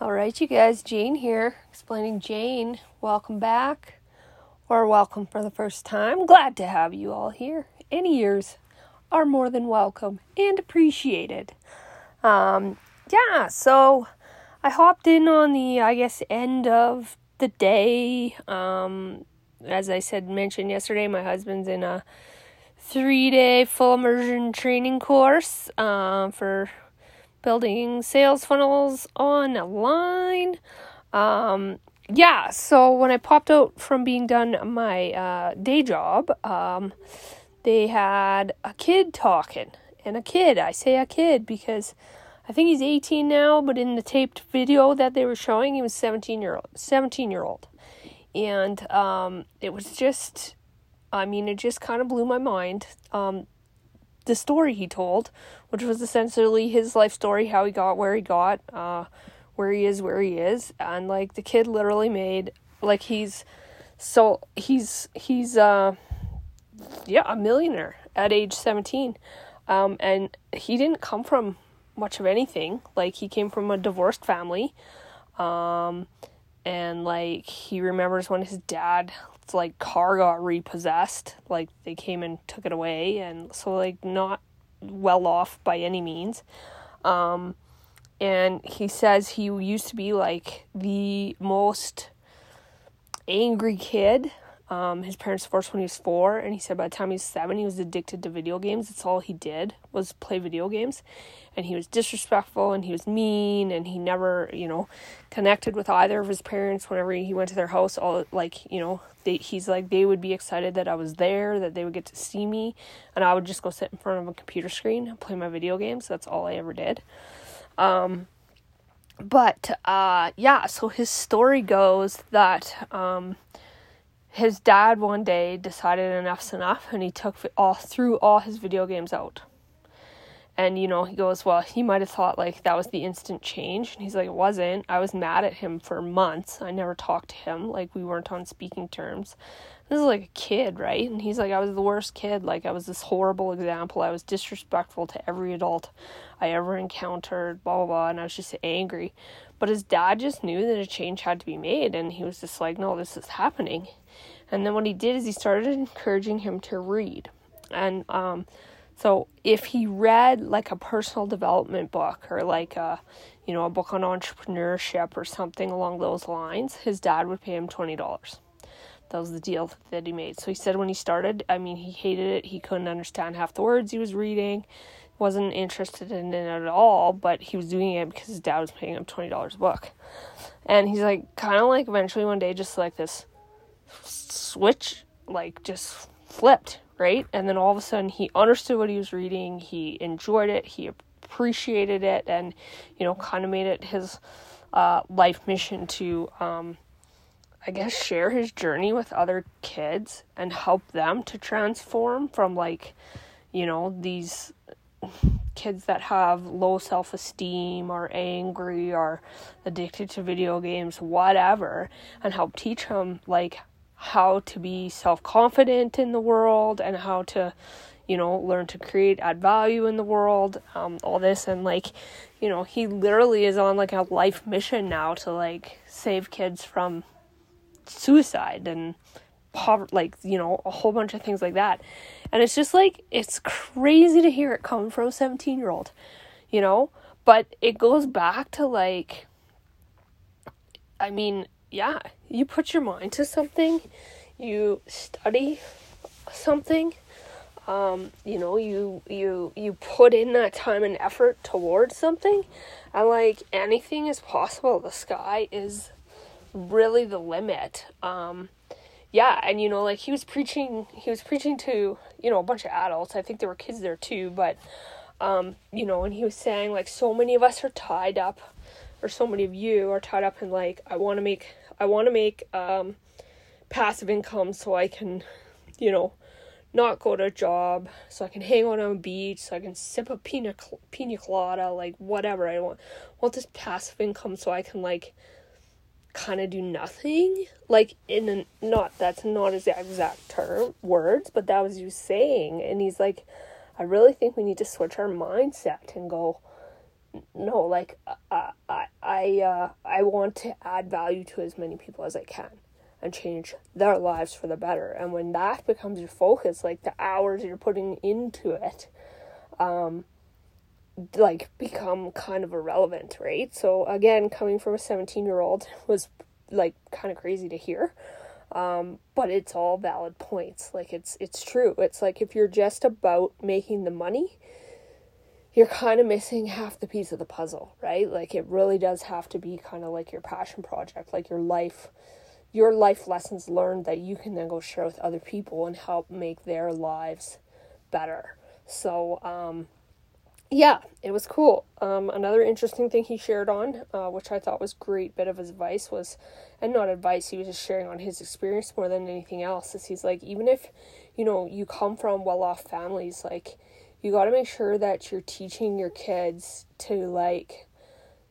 All right, you guys, Jane here, explaining Jane. Welcome back, or welcome for the first time. Glad to have you all here. Any ears are more than welcome and appreciated. Um, yeah, so I hopped in on the, I guess, end of the day. Um, as I said, mentioned yesterday, my husband's in a three day full immersion training course uh, for building sales funnels online. Um, yeah, so when I popped out from being done my uh, day job, um, they had a kid talking. And a kid, I say a kid because I think he's 18 now, but in the taped video that they were showing, he was 17 year old. 17 year old. And um, it was just I mean, it just kind of blew my mind. Um, the story he told, which was essentially his life story, how he got where he got, uh, where he is, where he is, and like the kid literally made like he's so he's he's uh yeah a millionaire at age 17 um and he didn't come from much of anything. Like he came from a divorced family. Um and like he remembers when his dad like car got repossessed like they came and took it away and so like not well off by any means. Um and he says he used to be like the most angry kid um, his parents divorced when he was four, and he said by the time he was seven, he was addicted to video games. That's all he did was play video games, and he was disrespectful and he was mean, and he never, you know, connected with either of his parents. Whenever he went to their house, all like you know, they, he's like they would be excited that I was there, that they would get to see me, and I would just go sit in front of a computer screen and play my video games. That's all I ever did. Um, but uh, yeah, so his story goes that um his dad one day decided enough's enough and he took all threw all his video games out. And you know, he goes, Well, he might have thought like that was the instant change. And he's like, It wasn't. I was mad at him for months. I never talked to him. Like we weren't on speaking terms. This is like a kid, right? And he's like, I was the worst kid. Like I was this horrible example. I was disrespectful to every adult I ever encountered, blah blah blah, and I was just angry. But his dad just knew that a change had to be made and he was just like, No, this is happening. And then what he did is he started encouraging him to read. And um, so if he read like a personal development book or like a, you know, a book on entrepreneurship or something along those lines, his dad would pay him twenty dollars. That was the deal that he made. So he said when he started, I mean, he hated it. He couldn't understand half the words he was reading, wasn't interested in it at all. But he was doing it because his dad was paying him twenty dollars a book. And he's like, kind of like eventually one day, just like this switch like just flipped, right? And then all of a sudden he understood what he was reading, he enjoyed it, he appreciated it, and you know, kind of made it his uh, life mission to, um, I guess, share his journey with other kids and help them to transform from like, you know, these kids that have low self esteem or angry or addicted to video games, whatever, and help teach them like how to be self confident in the world and how to, you know, learn to create, add value in the world, um, all this. And like, you know, he literally is on like a life mission now to like save kids from suicide and poverty, like, you know, a whole bunch of things like that. And it's just like, it's crazy to hear it come from a 17 year old, you know? But it goes back to like, I mean, yeah, you put your mind to something, you study something, um, you know, you you you put in that time and effort towards something, and like anything is possible. The sky is really the limit. Um, yeah, and you know, like he was preaching, he was preaching to you know a bunch of adults. I think there were kids there too, but um, you know, and he was saying like so many of us are tied up or so many of you are tied up in like I want to make I want to make um, passive income so I can, you know, not go to a job, so I can hang out on a beach, so I can sip a pina pina colada, like whatever I want. want this passive income so I can like kind of do nothing. Like in a, not that's not his exact term words, but that was you saying, and he's like, I really think we need to switch our mindset and go no, like I, I, I I uh, I want to add value to as many people as I can and change their lives for the better. And when that becomes your focus, like the hours you're putting into it, um, like become kind of irrelevant, right? So again, coming from a 17 year old was like kind of crazy to hear. Um, but it's all valid points. Like it's it's true. It's like if you're just about making the money, you're kind of missing half the piece of the puzzle, right? Like it really does have to be kind of like your passion project, like your life your life lessons learned that you can then go share with other people and help make their lives better. So, um, yeah, it was cool. Um, another interesting thing he shared on, uh, which I thought was great bit of his advice was, and not advice, he was just sharing on his experience more than anything else. Is he's like, even if, you know, you come from well off families, like, you got to make sure that you're teaching your kids to like,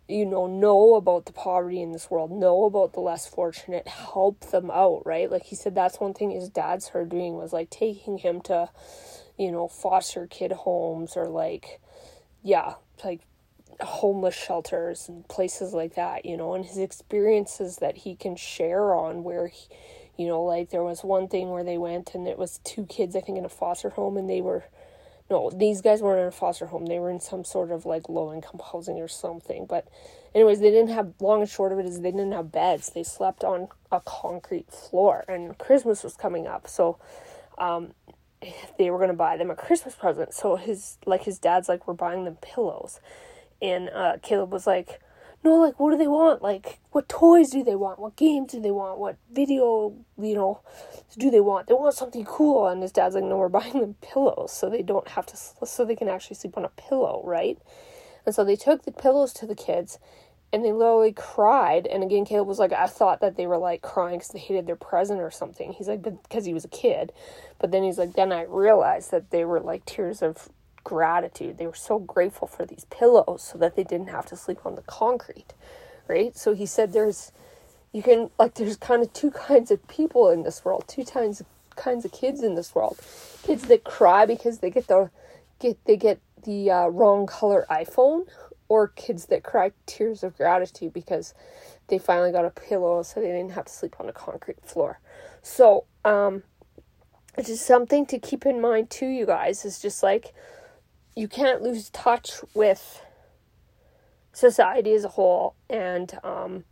you know, know about the poverty in this world, know about the less fortunate, help them out, right? Like he said, that's one thing his dad started doing was like taking him to, you know, foster kid homes or like yeah, like homeless shelters and places like that, you know, and his experiences that he can share on where he, you know, like there was one thing where they went and it was two kids, I think, in a foster home, and they were, no, these guys weren't in a foster home. They were in some sort of like low income housing or something. But, anyways, they didn't have, long and short of it is they didn't have beds. They slept on a concrete floor, and Christmas was coming up. So, um, they were to buy them a Christmas present. So his like his dad's like we're buying them pillows. And uh Caleb was like, "No, like what do they want? Like what toys do they want? What games do they want? What video, you know, do they want? They want something cool." And his dad's like, "No, we're buying them pillows so they don't have to so they can actually sleep on a pillow, right?" And so they took the pillows to the kids and they literally cried. And again, Caleb was like, I thought that they were like crying because they hated their present or something. He's like, because he was a kid. But then he's like, then I realized that they were like tears of gratitude. They were so grateful for these pillows so that they didn't have to sleep on the concrete, right? So he said, there's, you can, like, there's kind of two kinds of people in this world, two kinds kinds of kids in this world. Kids that cry because they get the, get, they get the uh, wrong color iPhone or kids that cry tears of gratitude because they finally got a pillow so they didn't have to sleep on a concrete floor. So, um, it's just something to keep in mind too, you guys. Is just like you can't lose touch with society as a whole, and um,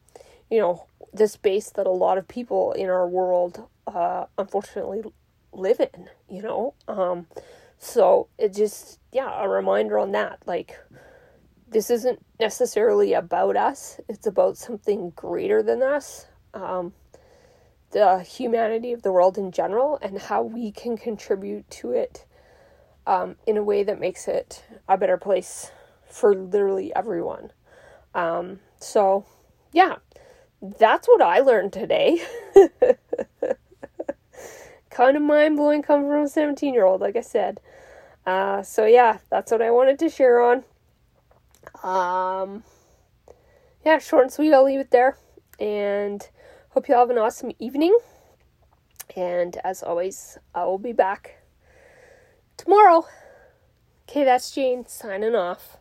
you know the space that a lot of people in our world, uh, unfortunately, live in. You know, um, so it just yeah, a reminder on that, like this isn't necessarily about us, it's about something greater than us. Um, the humanity of the world in general and how we can contribute to it um, in a way that makes it a better place for literally everyone. Um, so, yeah, that's what I learned today. kind of mind blowing coming from a 17 year old, like I said. Uh, so, yeah, that's what I wanted to share on. Um, yeah, short and sweet. I'll leave it there. And hope you all have an awesome evening. And as always, I will be back tomorrow. Okay, that's Jane signing off.